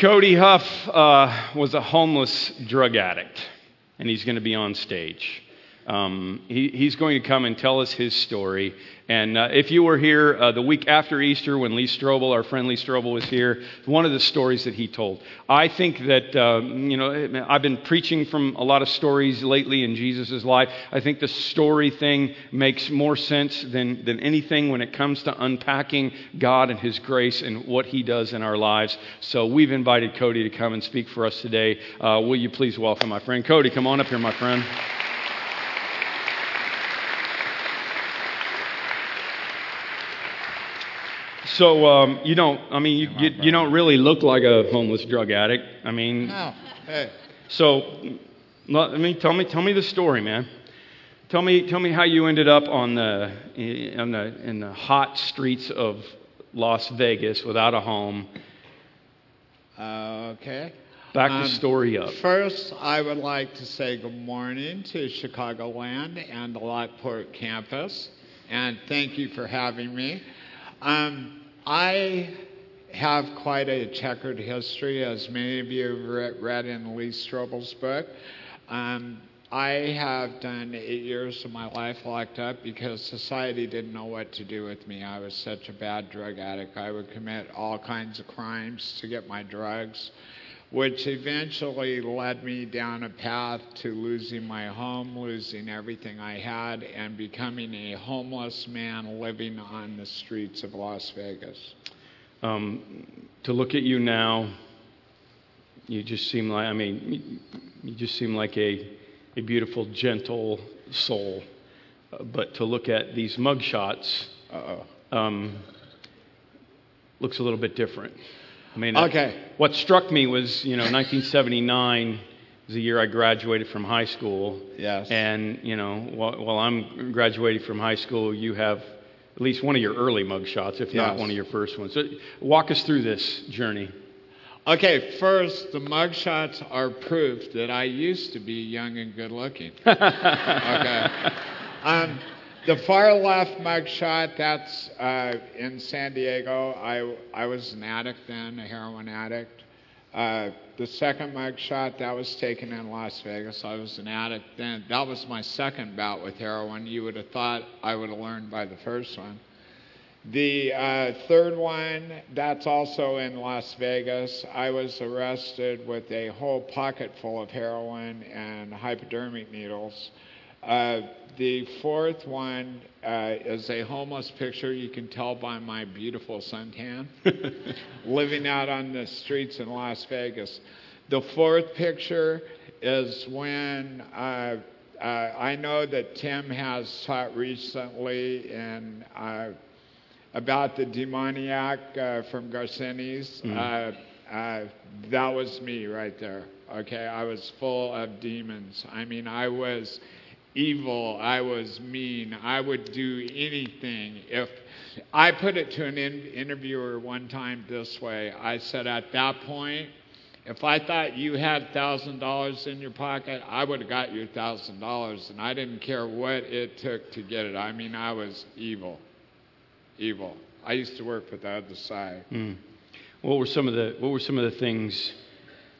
Cody Huff uh, was a homeless drug addict, and he's going to be on stage. Um, he, he's going to come and tell us his story. And uh, if you were here uh, the week after Easter when Lee Strobel, our friend Lee Strobel, was here, one of the stories that he told. I think that, uh, you know, I've been preaching from a lot of stories lately in Jesus' life. I think the story thing makes more sense than, than anything when it comes to unpacking God and His grace and what He does in our lives. So we've invited Cody to come and speak for us today. Uh, will you please welcome my friend Cody? Come on up here, my friend. So um, you don't. I mean, you, you, you, don't really look like a homeless drug addict. I mean, no. Hey. So, I mean, tell me, tell me the story, man. Tell me, tell me how you ended up on the in the in the hot streets of Las Vegas without a home. Uh, okay. Back um, the story up. First, I would like to say good morning to Chicagoland and the Lockport campus, and thank you for having me. Um, I have quite a checkered history, as many of you have read in Lee Strobel's book. Um, I have done eight years of my life locked up because society didn't know what to do with me. I was such a bad drug addict. I would commit all kinds of crimes to get my drugs which eventually led me down a path to losing my home, losing everything I had, and becoming a homeless man living on the streets of Las Vegas. Um, to look at you now, you just seem like, I mean, you just seem like a, a beautiful, gentle soul. Uh, but to look at these mugshots, um, looks a little bit different. I mean, okay. what struck me was, you know, 1979 was the year I graduated from high school. Yes. And, you know, while, while I'm graduating from high school, you have at least one of your early mugshots, if yes. not one of your first ones. So walk us through this journey. Okay, first, the mugshots are proof that I used to be young and good looking. okay. Um, the far left mugshot, that's uh, in San Diego. I, I was an addict then, a heroin addict. Uh, the second mugshot, that was taken in Las Vegas. I was an addict then. That was my second bout with heroin. You would have thought I would have learned by the first one. The uh, third one, that's also in Las Vegas. I was arrested with a whole pocket full of heroin and hypodermic needles. Uh, the fourth one uh, is a homeless picture. You can tell by my beautiful suntan, living out on the streets in Las Vegas. The fourth picture is when uh, uh, I know that Tim has taught recently in, uh, about the demoniac uh, from Gerasenes. Mm. that was me right there. Okay, I was full of demons. I mean, I was evil, I was mean, I would do anything. If I put it to an in- interviewer one time this way, I said, at that point, if I thought you had thousand dollars in your pocket, I would have got you thousand dollars, and I didn't care what it took to get it. I mean, I was evil, evil. I used to work for the other side. Mm. What were some of the What were some of the things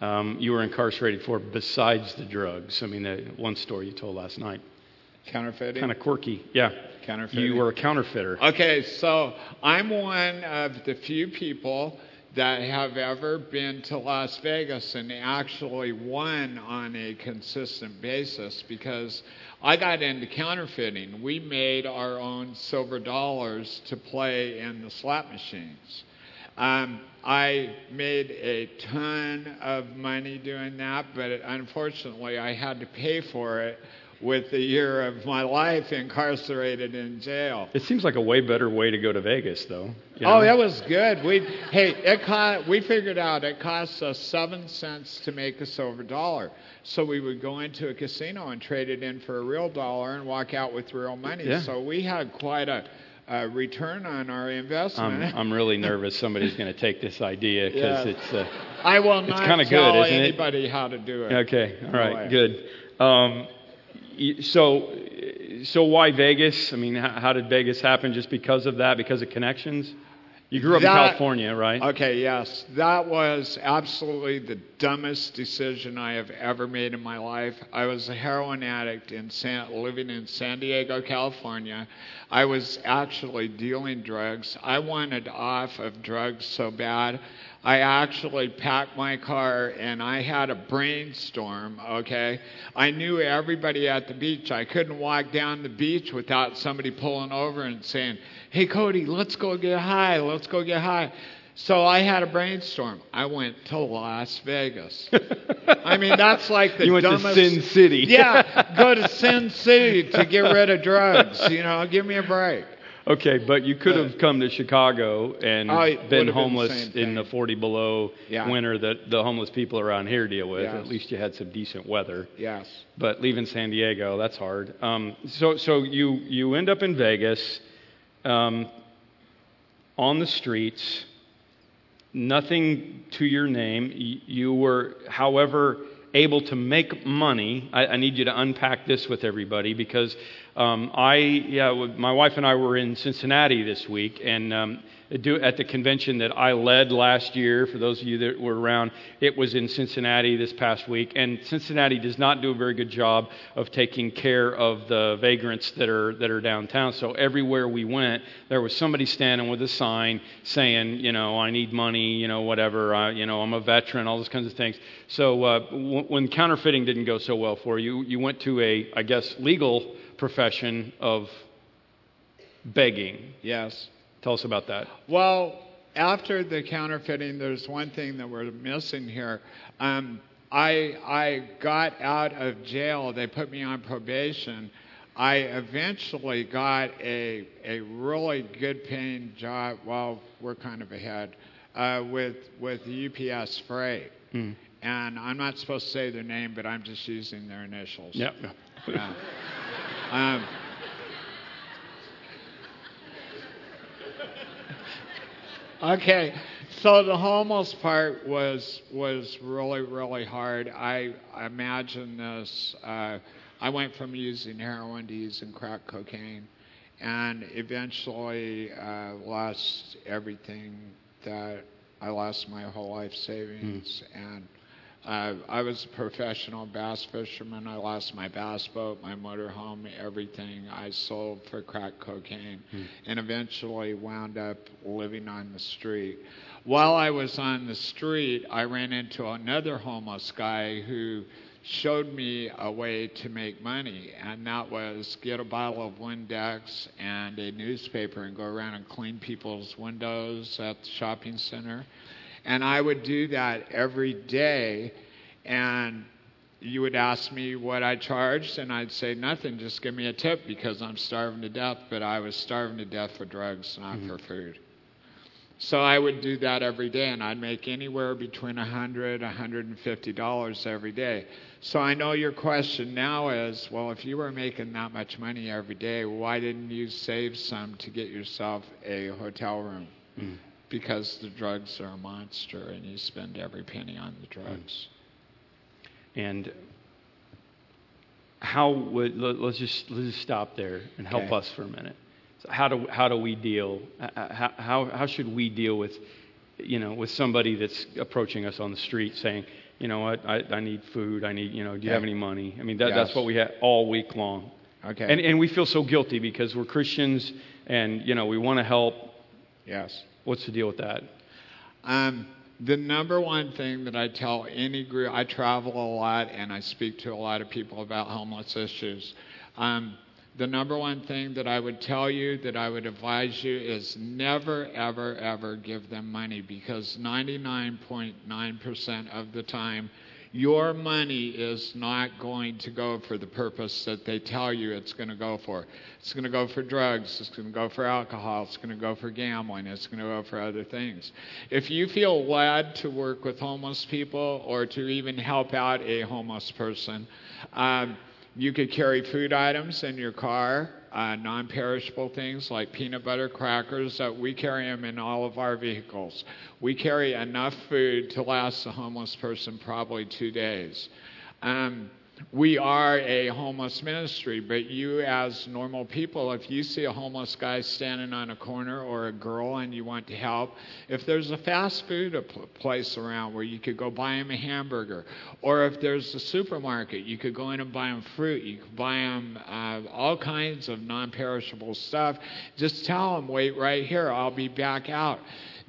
um, you were incarcerated for besides the drugs? I mean, the one story you told last night. Counterfeiting? Kind of quirky. Yeah. Counterfeiting. You were a counterfeiter. Okay, so I'm one of the few people that have ever been to Las Vegas and actually won on a consistent basis because I got into counterfeiting. We made our own silver dollars to play in the slot machines. Um, I made a ton of money doing that, but unfortunately, I had to pay for it with the year of my life incarcerated in jail. It seems like a way better way to go to Vegas, though. You know? Oh, that was good. We hey, it cost, we figured out it costs us seven cents to make a silver dollar. So we would go into a casino and trade it in for a real dollar and walk out with real money. Yeah. So we had quite a uh, return on our investment. I'm, I'm really nervous somebody's going to take this idea because yeah. it's. Uh, I will not it's tell good, anybody how to do it. Okay, all right, good. Um, so, so why Vegas? I mean, how, how, did Vegas happen? Just because of that? Because of connections? You grew up That- in California, right? Okay, yes. That was absolutely the dumbest decision I have ever made in my life. I was a heroin addict in San, living in San Diego, California. I was actually dealing drugs. I wanted off of drugs so bad. I actually packed my car and I had a brainstorm, okay? I knew everybody at the beach. I couldn't walk down the beach without somebody pulling over and saying, Hey, Cody, let's go get high. Let's go get high. So I had a brainstorm. I went to Las Vegas. I mean, that's like the you went dumbest. to Sin City. yeah, go to Sin City to get rid of drugs. You know, give me a break. Okay, but you could Uh, have come to Chicago and Oh, would have been been the homeless in the 40 below Yeah. winter that the homeless people around here deal with. Yes. At least you had some decent weather. Yes. But leaving San Diego, that's hard. Um, so, so you you end up in Vegas, um, on the streets, nothing to your name. You were, however, able to make money. I, I need you to unpack this with everybody because um, I, yeah, my wife and I were in Cincinnati this week, and um, do, at the convention that I led last year. For those of you that were around, it was in Cincinnati this past week, and Cincinnati does not do a very good job of taking care of the vagrants that are that are downtown. So everywhere we went, there was somebody standing with a sign saying, you know, I need money, you know, whatever, uh, you know, I'm a veteran, all those kinds of things. So uh, w- when counterfeiting didn't go so well for you, you went to a, I guess, legal profession of begging. Yes. Tell us about that. Well, after the counterfeiting, there's one thing that we're missing here. Um, I I got out of jail. They put me on probation. I eventually got a a really good paying job. Well, we're kind of ahead uh, with with UPS Freight. Mm. And I'm not supposed to say their name, but I'm just using their initials. Yep. Yeah. Um, okay, so the homeless part was was really really hard. I imagine this. Uh, I went from using heroin to using crack cocaine, and eventually uh, lost everything that I lost my whole life savings and. Uh, I was a professional bass fisherman. I lost my bass boat, my motorhome, everything I sold for crack cocaine, and eventually wound up living on the street. While I was on the street, I ran into another homeless guy who showed me a way to make money, and that was get a bottle of Windex and a newspaper and go around and clean people's windows at the shopping center. And I would do that every day. And you would ask me what I charged, and I'd say nothing, just give me a tip because I'm starving to death. But I was starving to death for drugs, not mm-hmm. for food. So I would do that every day, and I'd make anywhere between a hundred, a hundred and fifty dollars every day. So I know your question now is, well, if you were making that much money every day, why didn't you save some to get yourself a hotel room? Mm. Because the drugs are a monster, and you spend every penny on the drugs. And how would let, us just let's just stop there and help Okay. us for a minute. So how do how do we deal? Uh, uh, how, how how should we deal with you know with somebody that's approaching us on the street saying, you know what, I, I need food. I need you know, do you have any money? I mean that, that's what we have all week long. Okay. And and we feel so guilty because we're Christians and you know we want to help. yes. What's the deal with that? Um, the number one thing that I tell any group, I travel a lot and I speak to a lot of people about homeless issues. Um, the number one thing that I would tell you, that I would advise you, is never, ever, ever give them money because 99.9% of the time, your money is not going to go for the purpose that they tell you it's going to go for. It's going to go for drugs, it's going to go for alcohol, it's going to go for gambling, it's going to go for other things. If you feel led to work with homeless people or to even help out a homeless person, um, you could carry food items in your car, uh, non perishable things like peanut butter crackers. That we carry them in all of our vehicles. We carry enough food to last a homeless person probably two days. Um, we are a homeless ministry, but you, as normal people, if you see a homeless guy standing on a corner or a girl and you want to help, if there's a fast food place around where you could go buy him a hamburger, or if there's a supermarket, you could go in and buy him fruit, you could buy him uh, all kinds of non perishable stuff, just tell him, wait right here, I'll be back out.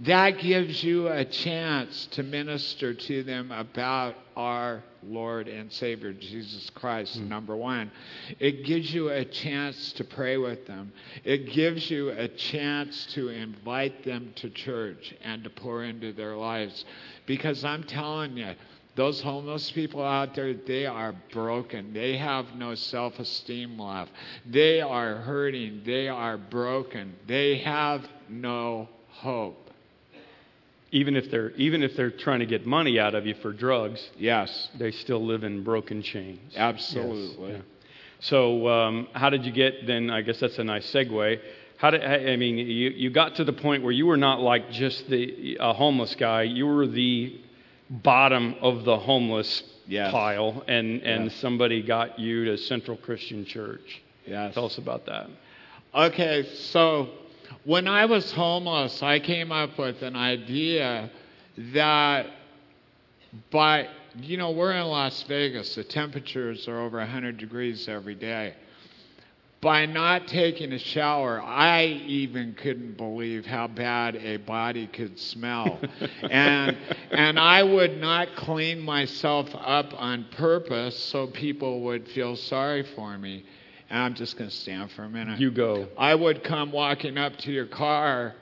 That gives you a chance to minister to them about our Lord and Savior Jesus Christ, mm number one. It gives you a chance to pray with them. It gives you a chance to invite them to church and to pour into their lives. Because I'm telling you, those homeless people out there, they are broken. They have no self esteem left. They are hurting. They are broken. They have no hope even if they're even if they're trying to get money out of you for drugs yes. they still live in broken chains. Absolutely. Yes, yeah. so um, how did you get then i guess that's a nice segue. How did i mean you, you got to the point where you were not like just the a homeless guy. You were the bottom of the homeless yes. pile and and yes. somebody got you to central christian church. Yes. Tell us about that. Okay so when I was homeless, I came up with an idea that by, you know, we're in Las Vegas, the temperatures are over 100 degrees every day. By not taking a shower, I even couldn't believe how bad a body could smell. and, and I would not clean myself up on purpose so people would feel sorry for me. I'm just going to stand for a minute. You go. I would come walking up to your car,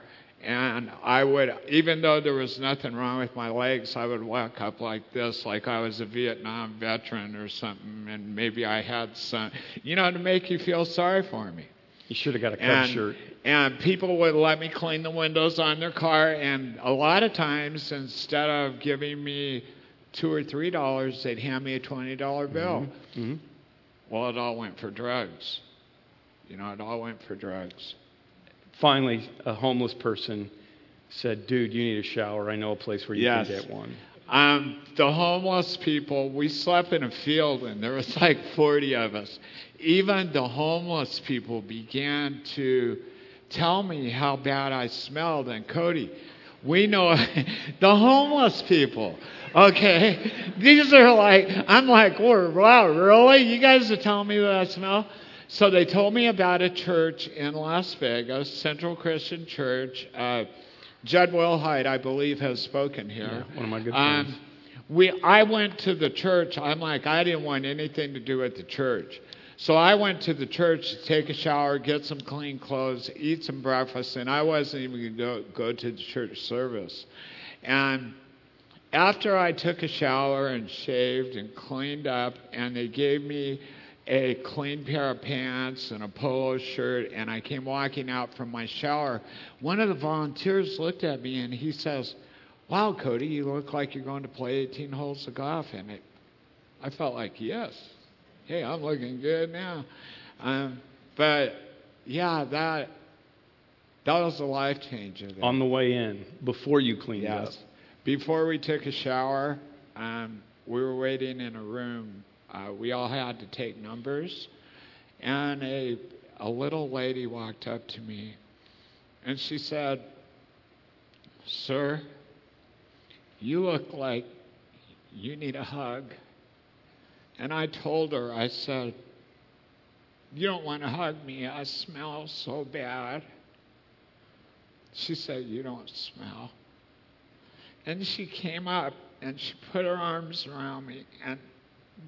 and I would, even though there was nothing wrong with my legs, I would walk up like this, like I was a Vietnam veteran or something, and maybe I had some, you know, to make you feel sorry for me. You should have got a Cub and, shirt. And people would let me clean the windows on their car, and a lot of times, instead of giving me two or three dollars, they'd hand me a twenty dollar bill. Mm-hmm. Mm-hmm. Well, it all went for drugs. You know, it all went for drugs. Finally, a homeless person said, Dude, you need a shower. I know a place where you yes. can get one. Um, the homeless people, we slept in a field and there was like 40 of us. Even the homeless people began to tell me how bad I smelled. And Cody, we know the homeless people. Okay, these are like I'm like, wow, really? You guys are telling me that I smell? So they told me about a church in Las Vegas, Central Christian Church. Uh, Jud Wilhite, I believe, has spoken here. Yeah, one of my good um, friends. we, I went to the church. I'm like, I didn't want anything to do with the church. So I went to the church to take a shower, get some clean clothes, eat some breakfast, and I wasn't even going to go, to the church service. And after I took a shower and shaved and cleaned up, and they gave me a clean pair of pants and a polo shirt, and I came walking out from my shower, one of the volunteers looked at me and he says, Wow, Cody, you look like you're going to play 18 holes of golf. And it, I felt like, Yes, hey, I'm looking good now. Um, but yeah, that that was a life changer. There. On the way in, before you cleaned yes. up. Before we took a shower, um, we were waiting in a room. Uh, we all had to take numbers, and a a little lady walked up to me, and she said, "Sir, you look like you need a hug." And I told her, I said, You don't want to hug me. I smell so bad. She said, You don't smell. And she came up and she put her arms around me. And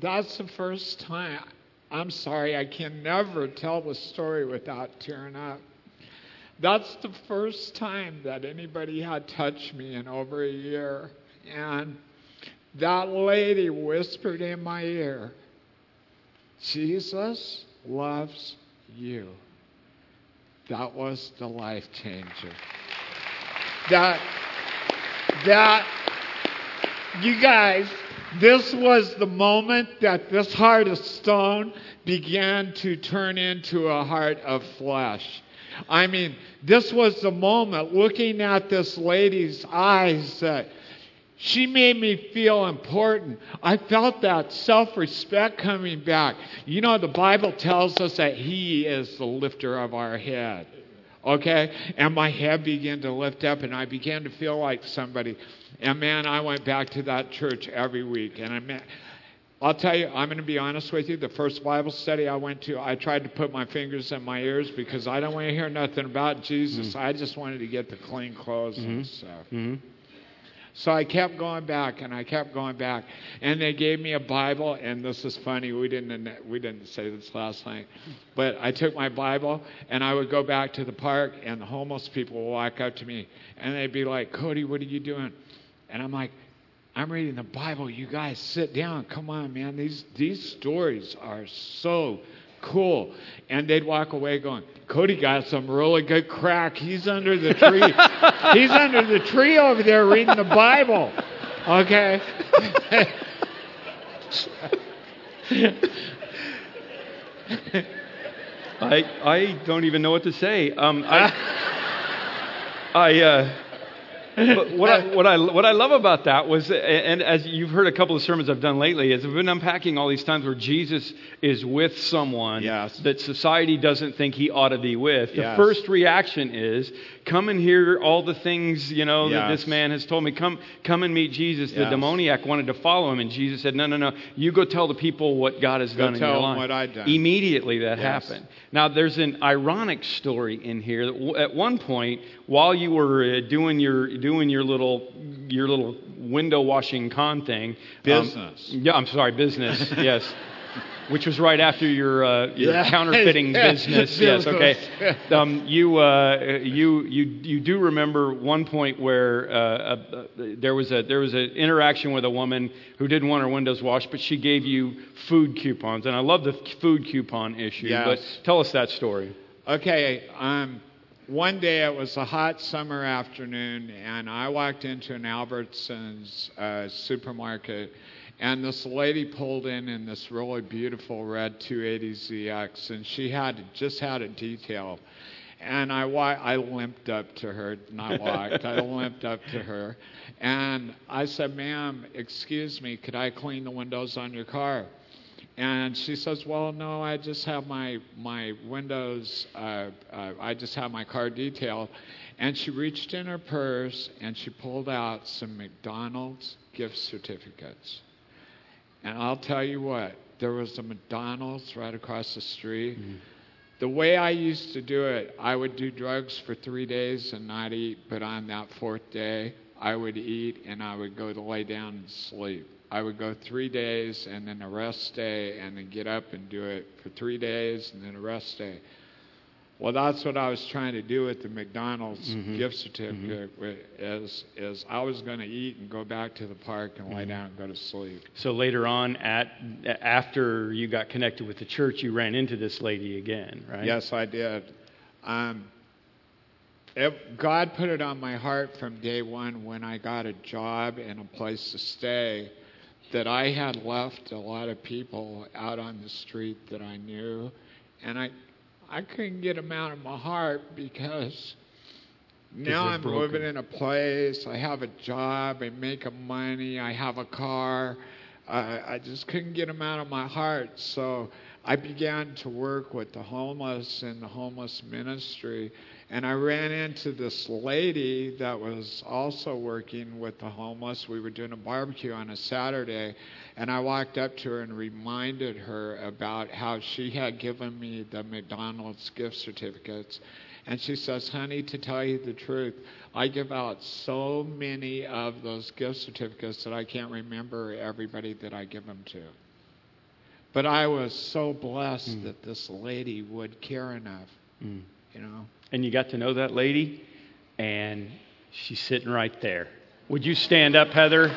that's the first time. I'm sorry, I can never tell the story without tearing up. That's the first time that anybody had touched me in over a year. And that lady whispered in my ear, Jesus loves you. That was the life changer. That, that, you guys, this was the moment that this heart of stone began to turn into a heart of flesh. I mean, this was the moment looking at this lady's eyes that She made me feel important. I felt that self respect coming back. You know, the Bible tells us that He is the lifter of our head. Okay? And my head began to lift up, and I began to feel like somebody. And man, I went back to that church every week. And I met, I'll tell you, I'm going to be honest with you. The first Bible study I went to, I tried to put my fingers in my ears because I don't want to hear nothing about Jesus. Mm-hmm. I just wanted to get the clean clothes mm-hmm. and stuff. Mm-hmm. So I kept going back and I kept going back. And they gave me a Bible, and this is funny. We didn't we didn't say this last night, but I took my Bible and I would go back to the park, and the homeless people would walk up to me and they'd be like, "Cody, what are you doing?" And I'm like, "I'm reading the Bible. You guys sit down. Come on, man. These these stories are so." Cool. And they'd walk away going, Cody got some really good crack. He's under the tree. He's under the tree over there reading the Bible. Okay? I I don't even know what to say. Um, I I uh, but what I, what I what I love about that was, and as you've heard a couple of sermons I've done lately, is I've been unpacking all these times where Jesus is with someone yes. that society doesn't think he ought to be with. The yes. first reaction is, "Come and hear all the things you know yes. that this man has told me. Come come and meet Jesus." The demoniac wanted to follow him, and Jesus said, "No, no, no. You go tell the people what God has go done in your life." What I've done. Immediately that happened. Now there's an ironic story in here. At one point, while you were uh, doing your doing your little your little window washing con thing. Um, business. Um, yeah, I'm sorry, business. yes. Which was right after your, uh, your yeah. counterfeiting business. yes, okay. Um, you, uh, you, you, you do remember one point where uh, uh, there was a there was an interaction with a woman who didn't want her windows washed, but she gave you food coupons, and I love the food coupon issue. Yes. But tell us that story. Okay. Um, one day it was a hot summer afternoon, and I walked into an Albertsons uh, supermarket, and this lady pulled in in this really beautiful red 280ZX, and she had just had a detail. And I, I limped up to her, not walked, I limped up to her. And I said, Ma'am, excuse me, could I clean the windows on your car? And she says, Well, no, I just have my, my windows, uh, uh, I just have my car detailed. And she reached in her purse and she pulled out some McDonald's gift certificates. And I'll tell you what, there was a McDonald's right across the street. Mm-hmm. The way I used to do it, I would do drugs for three days and not eat, but on that fourth day, I would eat and I would go to lay down and sleep. I would go three days and then a rest day and then get up and do it for three days and then a rest day. Well, that's what I was trying to do with the McDonald's mm-hmm. gift certificate. Mm-hmm. Is is I was going to eat and go back to the park and mm-hmm. lay down and go to sleep. So later on, at after you got connected with the church, you ran into this lady again, right? Yes, I did. Um, it, God put it on my heart from day one when I got a job and a place to stay that I had left a lot of people out on the street that I knew, and I, I couldn't get them out of my heart because now I'm broken. living in a place, I have a job, I make money, I have a car. I, I just couldn't get them out of my heart. So I began to work with the homeless in the homeless ministry. And I ran into this lady that was also working with the homeless. We were doing a barbecue on a Saturday, and I walked up to her and reminded her about how she had given me the McDonald's gift certificates. And she says, Honey, to tell you the truth, I give out so many of those gift certificates that I can't remember everybody that I give them to. But I was so blessed mm. that this lady would care enough, mm. You know and you got to know that lady, and she's sitting right there. Would you stand up, Heather?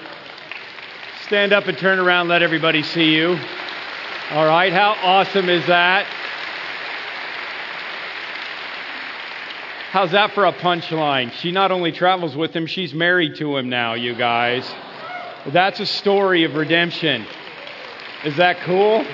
Stand up and turn around, let everybody see you. All right, how awesome is that? How's that for a punchline? She not only travels with him, she's married to him now, you guys. That's a story of redemption. Is that cool?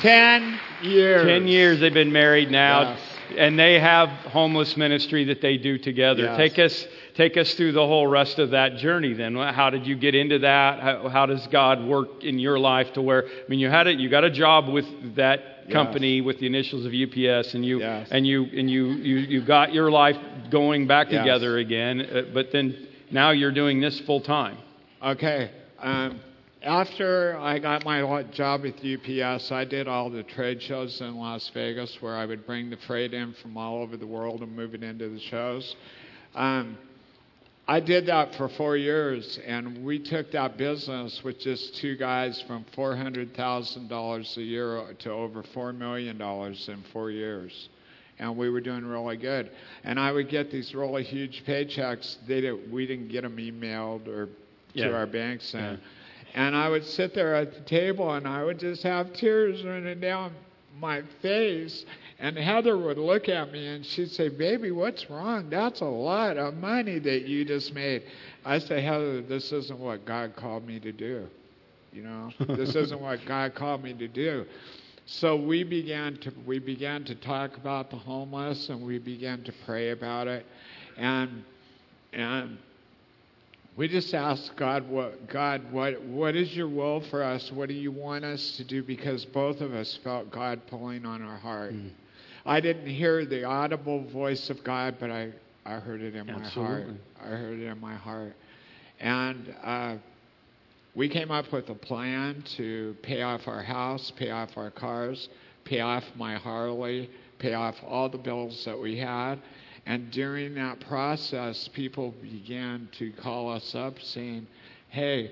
Ten years. Ten years they've been married now. Yes. and they have homeless ministry that they do together. Yes. Take us take us through the whole rest of that journey. Then, how did you get into that? How, how does God work in your life to where? I mean, you had it. You got a job with that Yes. company with the initials of UPS, and you Yes. and you and you you you got your life going back Yes. together again. Uh, but then now you're doing this full time. Okay. Um, after I got my job with UPS, I did all the trade shows in Las Vegas where I would bring the freight in from all over the world and move it into the shows. Um, I did that for four years, and we took that business with just two guys from $400,000 a year to over $4 million in four years. And we were doing really good. And I would get these really huge paychecks. They did, we didn't get them emailed or Yeah. to our banks then. Yeah. And I would sit there at the table and I would just have tears running down my face. And Heather would look at me and she'd say, Baby, what's wrong? That's a lot of money that you just made. I say, Heather, this isn't what God called me to do. You know, this isn't what God called me to do. So we began to we began to talk about the homeless and we began to pray about it. And and we just asked God, what, God, what, what is your will for us? What do you want us to do? Because both of us felt God pulling on our heart. I didn't hear the audible voice of God, but I, I heard it in my heart. Absolutely. I heard it in my heart. And uh, we came up with a plan to pay off our house, pay off our cars, pay off my Harley, pay off all the bills that we had. And during that process, people began to call us up saying, Hey,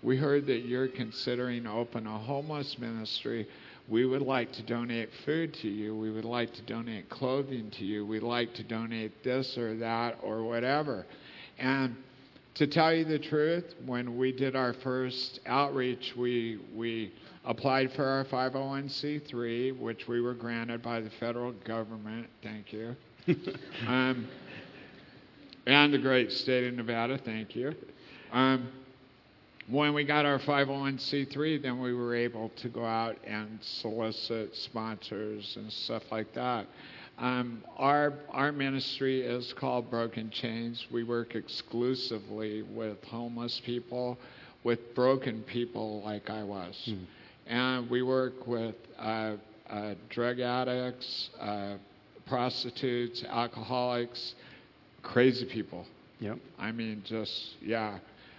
we heard that you're considering open a homeless ministry. We would like to donate food to you. We would like to donate clothing to you. We'd like to donate this or that or whatever. And to tell you the truth, when we did our first outreach, we, we applied for our 501c3, which we were granted by the federal government. Thank you. um, and the great state of Nevada. Thank you. Um, when we got our 501c3, then we were able to go out and solicit sponsors and stuff like that. Um, our our ministry is called Broken Chains. We work exclusively with homeless people, with broken people like I was, and we work with uh, uh, drug addicts, uh, prostitutes, alcoholics, crazy people. Yep. I mean, just yeah,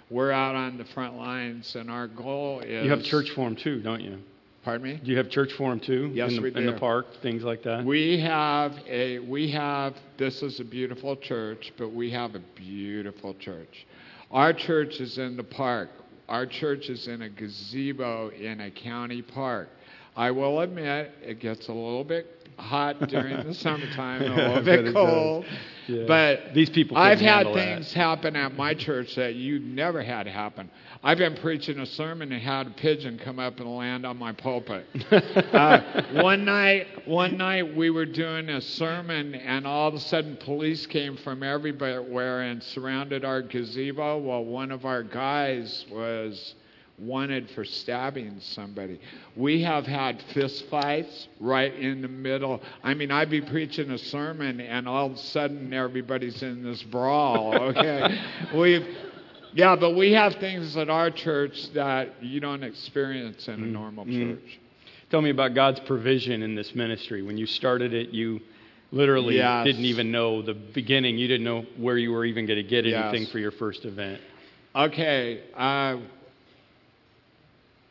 we're out on the front lines, and our goal is. You have church form too, don't you? Pardon me. Do you have church form too? Yes, in the, we In the park, things like that. We have a we have this is a beautiful church, but we have a beautiful church. Our church is in the park. Our church is in a gazebo in a county park. I will admit it gets a little bit hot during the summertime, a little bit cold. Yeah. But These people I've had handle that. things happen at my church that you never had happen. I've been preaching a sermon and had a pigeon come up and land on my pulpit. uh, one night, one night we were doing a sermon, and all of a sudden, police came from everywhere and surrounded our gazebo. While one of our guys was wanted for stabbing somebody. We have had fist fights right in the middle. I mean, I'd be preaching a sermon, and all of a sudden, everybody's in this brawl. Okay, we've. Yeah, but we have things at our church that you don't experience in a normal church. Tell me about God's provision in this ministry. When you started it, you literally Yes. didn't even know the beginning. You didn't know where you were even going to get Yes. anything for your first event. Okay. Uh,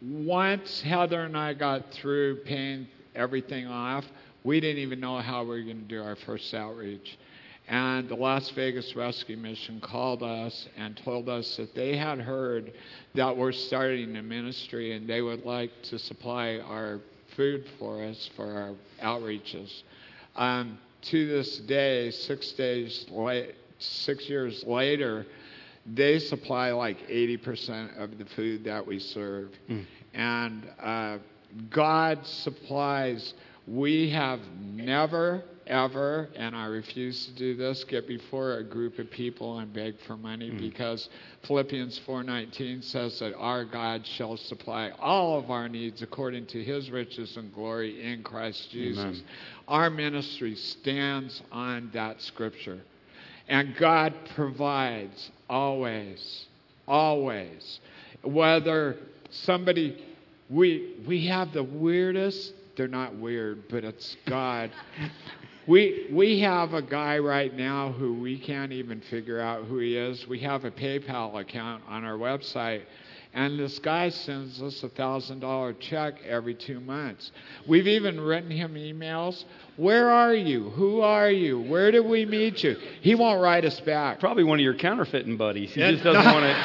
once Heather and I got through paying everything off, we didn't even know how we were going to do our first outreach. And the Las Vegas Rescue Mission called us and told us that they had heard that we're starting a ministry and they would like to supply our food for us for our outreaches. Um, to this day, six days late, six years later, they supply like 80% of the food that we serve. And uh, God supplies. We have never ever, and I refuse to do this, get before a group of people and beg for money Mm. because Philippians 4:19 says that our God shall supply all of our needs according to his riches and glory in Christ Jesus. Amen. Our ministry stands on that scripture. And God provides always, always. Whether somebody, we, we have the weirdest, they're not weird, but it's God. We, we have a guy right now who we can't even figure out who he is. We have a PayPal account on our website, and this guy sends us a $1,000 check every two months. We've even written him emails. Where are you? Who are you? Where did we meet you? He won't write us back. Probably one of your counterfeiting buddies. He just doesn't want it.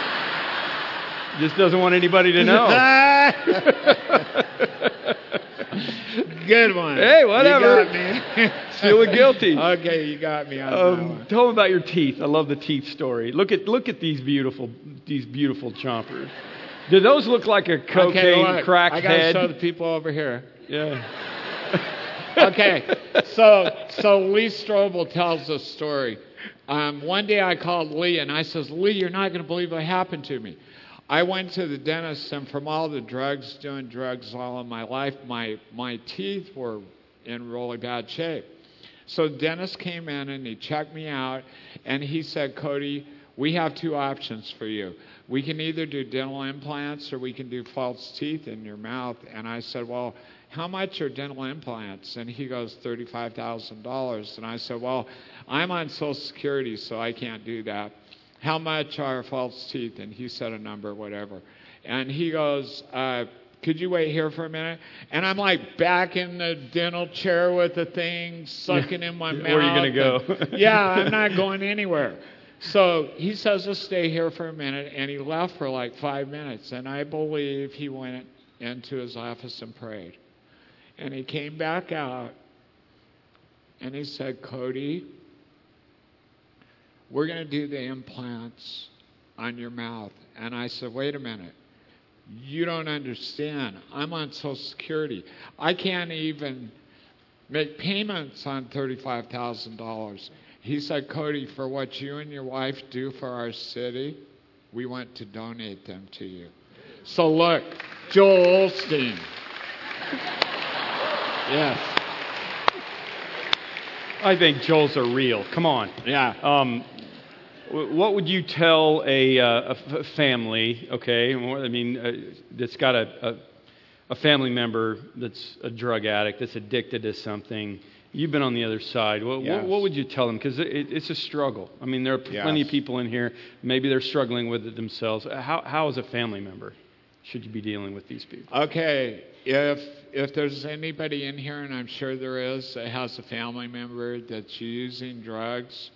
Just doesn't want anybody to know. Good one. Hey, whatever. You got me. Feeling guilty. okay, you got me on Um, tell them about your teeth. I love the teeth story. Look at look at these beautiful these beautiful chompers. Do those look like a cocaine okay, look, I gotta head? show the people over here. yeah. okay, so so Lee Strobel tells a story. Um, one day I called Lee and I says, Lee, you're not going to believe what happened to me. I went to the dentist and from all the drugs, doing drugs all of my life, my my teeth were in really bad shape. So the dentist came in and he checked me out and he said, Cody, we have two options for you. We can either do dental implants or we can do false teeth in your mouth. And I said, Well, how much are dental implants? And he goes, $35,000. And I said, Well, I'm on Social Security, so I can't do that. How much are false teeth? And he said a number, whatever. And he goes, uh, could you wait here for a minute? And I'm like back in the dental chair with the thing sucking in my mouth. Where are you gonna go? yeah, I'm not going anywhere. So he says, let's stay here for a minute. And he left for like five minutes. And I believe he went into his office and prayed. And he came back out and he said, Cody, we're going to do the implants on your mouth. And I said, wait a minute. You don't understand. I'm on Social Security. I can't even make payments on $35,000. He said, Cody, for what you and your wife do for our city, we want to donate them to you. So look, Joel Osteen. Yes. I think Joel's are real. Come on. Yeah. Um, what would you tell a, uh, a f- family, okay, I mean, uh, that's got a, a, a family member that's a drug addict, that's addicted to something? You've been on the other side. What, Yes. what, what would you tell them? Because it, it's a struggle. I mean, there are plenty Yes. of people in here, maybe they're struggling with it themselves. How, how, as a family member, should you be dealing with these people? Okay, if if there's anybody in here, and I'm sure there is, that has a family member that's using drugs,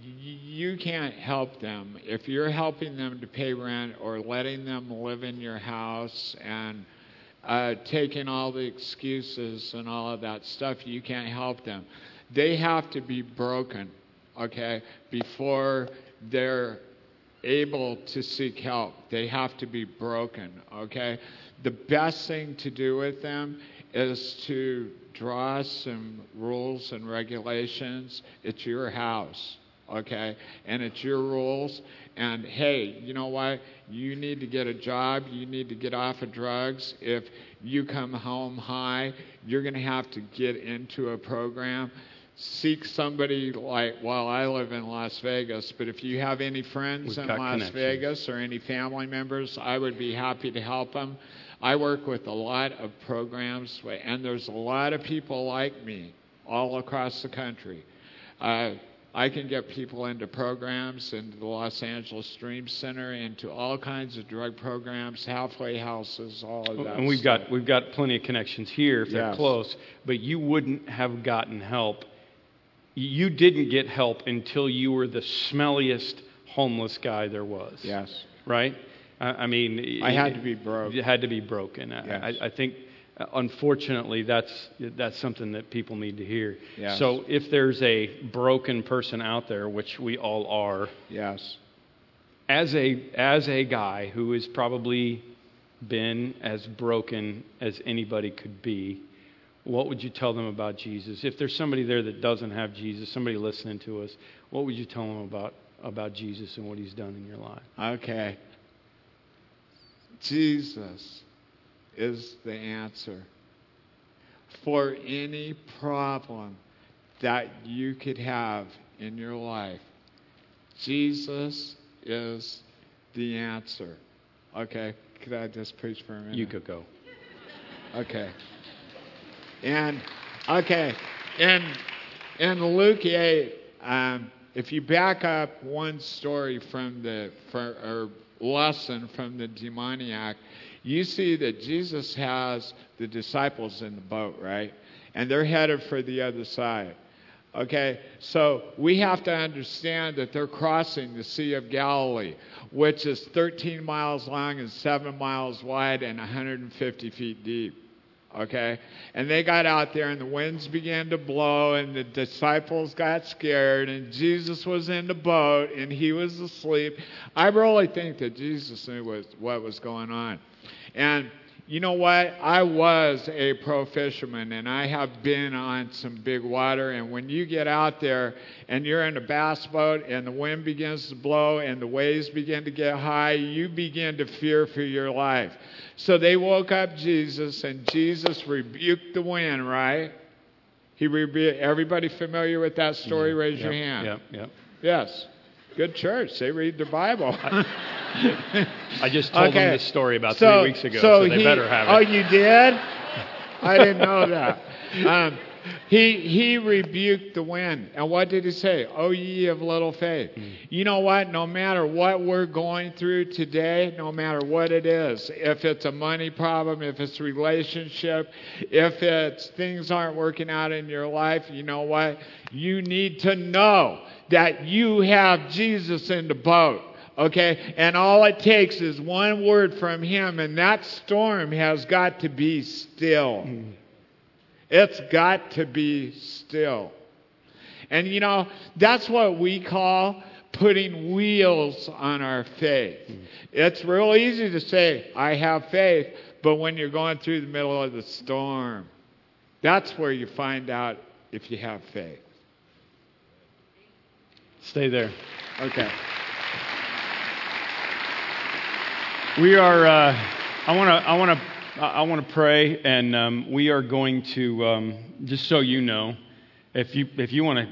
you can't help them. If you're helping them to pay rent or letting them live in your house and uh, taking all the excuses and all of that stuff, you can't help them. They have to be broken, okay, before they're able to seek help. They have to be broken, okay? The best thing to do with them is to draw some rules and regulations. It's your house, okay? And it's your rules. And hey, you know what? You need to get a job. You need to get off of drugs. If you come home high, you're going to have to get into a program seek somebody like well i live in las vegas but if you have any friends We've in las vegas or any family members i would be happy to help them i work with a lot of programs and there's a lot of people like me all across the country uh, I can get people into programs, into the Los Angeles Dream Center, into all kinds of drug programs, halfway houses, all of that. And we've stuff. got we've got plenty of connections here if they're close, but you wouldn't have gotten help. You didn't get help until you were the smelliest homeless guy there was. Yes. Right? I, I mean, I had to be broke. You had to be broken. I- Yes. I, I think, Uh, unfortunately, that's that's something that people need to hear. Yes. So if there's a broken person out there, which we all are, Yes. as a as a guy who has probably been as broken as anybody could be, what would you tell them about Jesus? If there's somebody there that doesn't have Jesus, somebody listening to us, what would you tell them about, about Jesus and what he's done in your life? Okay. Jesus is the answer for any problem that you could have in your life. Jesus is the answer. Okay, could I just preach for a minute? You could go. Okay. And okay, in in Luke eight, um, if you back up one story from the for, or lesson from the demoniac, you see that Jesus has the disciples in the boat, right? And they're headed for the other side. Okay, so we have to understand that they're crossing the Sea of Galilee, which is 13 miles long and 7 miles wide and 150 feet deep. Okay, and they got out there and the winds began to blow and the disciples got scared and Jesus was in the boat and he was asleep. I really think that Jesus knew what, was going on. And you know what? I was a pro fisherman and I have been on some big water. And when you get out there and you're in a bass boat and the wind begins to blow and the waves begin to get high, you begin to fear for your life. So they woke up Jesus and Jesus rebuked the wind, right? He rebuked. Everybody familiar with that story? Mm-hmm. Raise yep, your hand. Yep, yep. Yes. Good church. They read the Bible. I just told Okay. them this story about So- three weeks ago, so, they he- better have it. Oh, you did? I didn't know that. Um, he he rebuked the wind, and what did he say? Oh, ye of little faith. Hmm. You know what? No matter what we're going through today, no matter what it is, if it's a money problem, if it's relationship, if it's things aren't working out in your life, you know what? You need to know that you have Jesus in the boat. Okay? And all it takes is one word from him, and that storm has got to be still. It's got to be still. And you know, that's what we call putting wheels on our faith. It's real easy to say, I have faith, but when you're going through the middle of the storm, that's where you find out if you have faith. Stay there. Okay. We are. Uh, I want to. I want to. I want to pray, and um, we are going to. Um, just so you know, if you if you want to,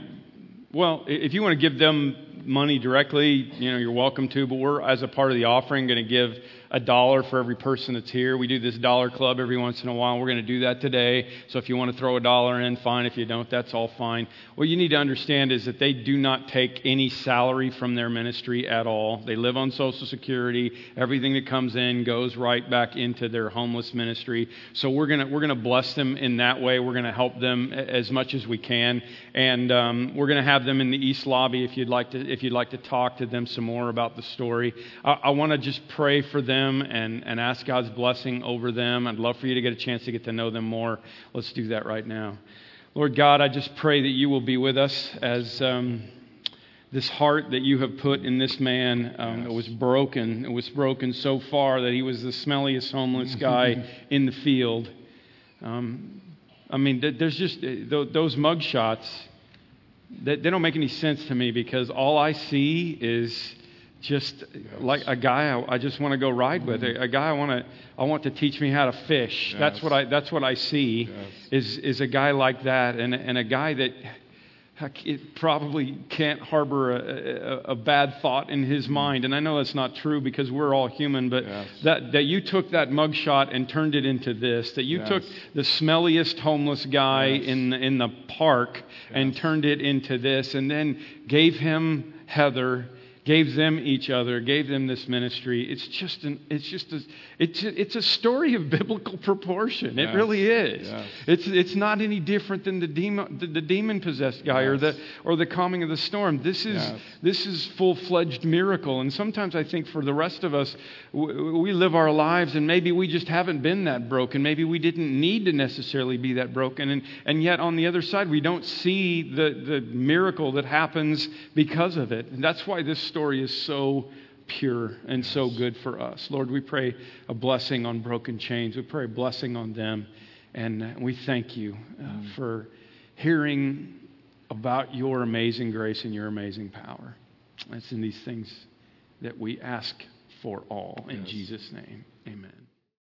well, if you want to give them money directly, you know, you're welcome to. But we're, as a part of the offering, going to give a dollar for every person that's here. We do this dollar club every once in a while. We're going to do that today. So if you want to throw a dollar in, fine. If you don't, that's all fine. What you need to understand is that they do not take any salary from their ministry at all. They live on Social Security. Everything that comes in goes right back into their homeless ministry. So we're going to we're going to bless them in that way. We're going to help them as much as we can, and um, we're going to have them in the East Lobby if you'd like to if you'd like to talk to them some more about the story. I, I want to just pray for them and, and ask God's blessing over them. I'd love for you to get a chance to get to know them more. Let's do that right now. Lord God, I just pray that you will be with us as um, this heart that you have put in this man um, it was broken. It was broken so far that he was the smelliest homeless guy in the field. Um, I mean, there's just uh, those mug shots. They don't make any sense to me because all I see is just like a guy I, I just want to go ride with, a, a guy I want to I want to teach me how to fish. That's what I that's what I see Yes. is is a guy like that and and a guy that it probably can't harbor a, a, a bad thought in his mm-hmm. mind. And I know that's not true because we're all human, but Yes. that, that you took that mugshot and turned it into this, that you Yes. took the smelliest homeless guy Yes. in, in the park and turned it into this, and then gave him Heather. Gave them each other, gave them this ministry. It's just an, it's just a, it's a, it's a story of biblical proportion. It Yes. really is. Yes. It's, it's not any different than the demon, the, the demon possessed guy or, the, or the calming of the storm. This is, Yes. this is full fledged miracle. And sometimes I think for the rest of us, w- we live our lives and maybe we just haven't been that broken. Maybe we didn't need to necessarily be that broken. And, and yet on the other side, we don't see the, the miracle that happens because of it. And that's why this story is so pure and so good for us. Lord, we pray a blessing on broken chains. We pray a blessing on them. And we thank you uh, for hearing about your amazing grace and your amazing power. It's in these things that we ask for all. In Yes. Jesus' name, amen.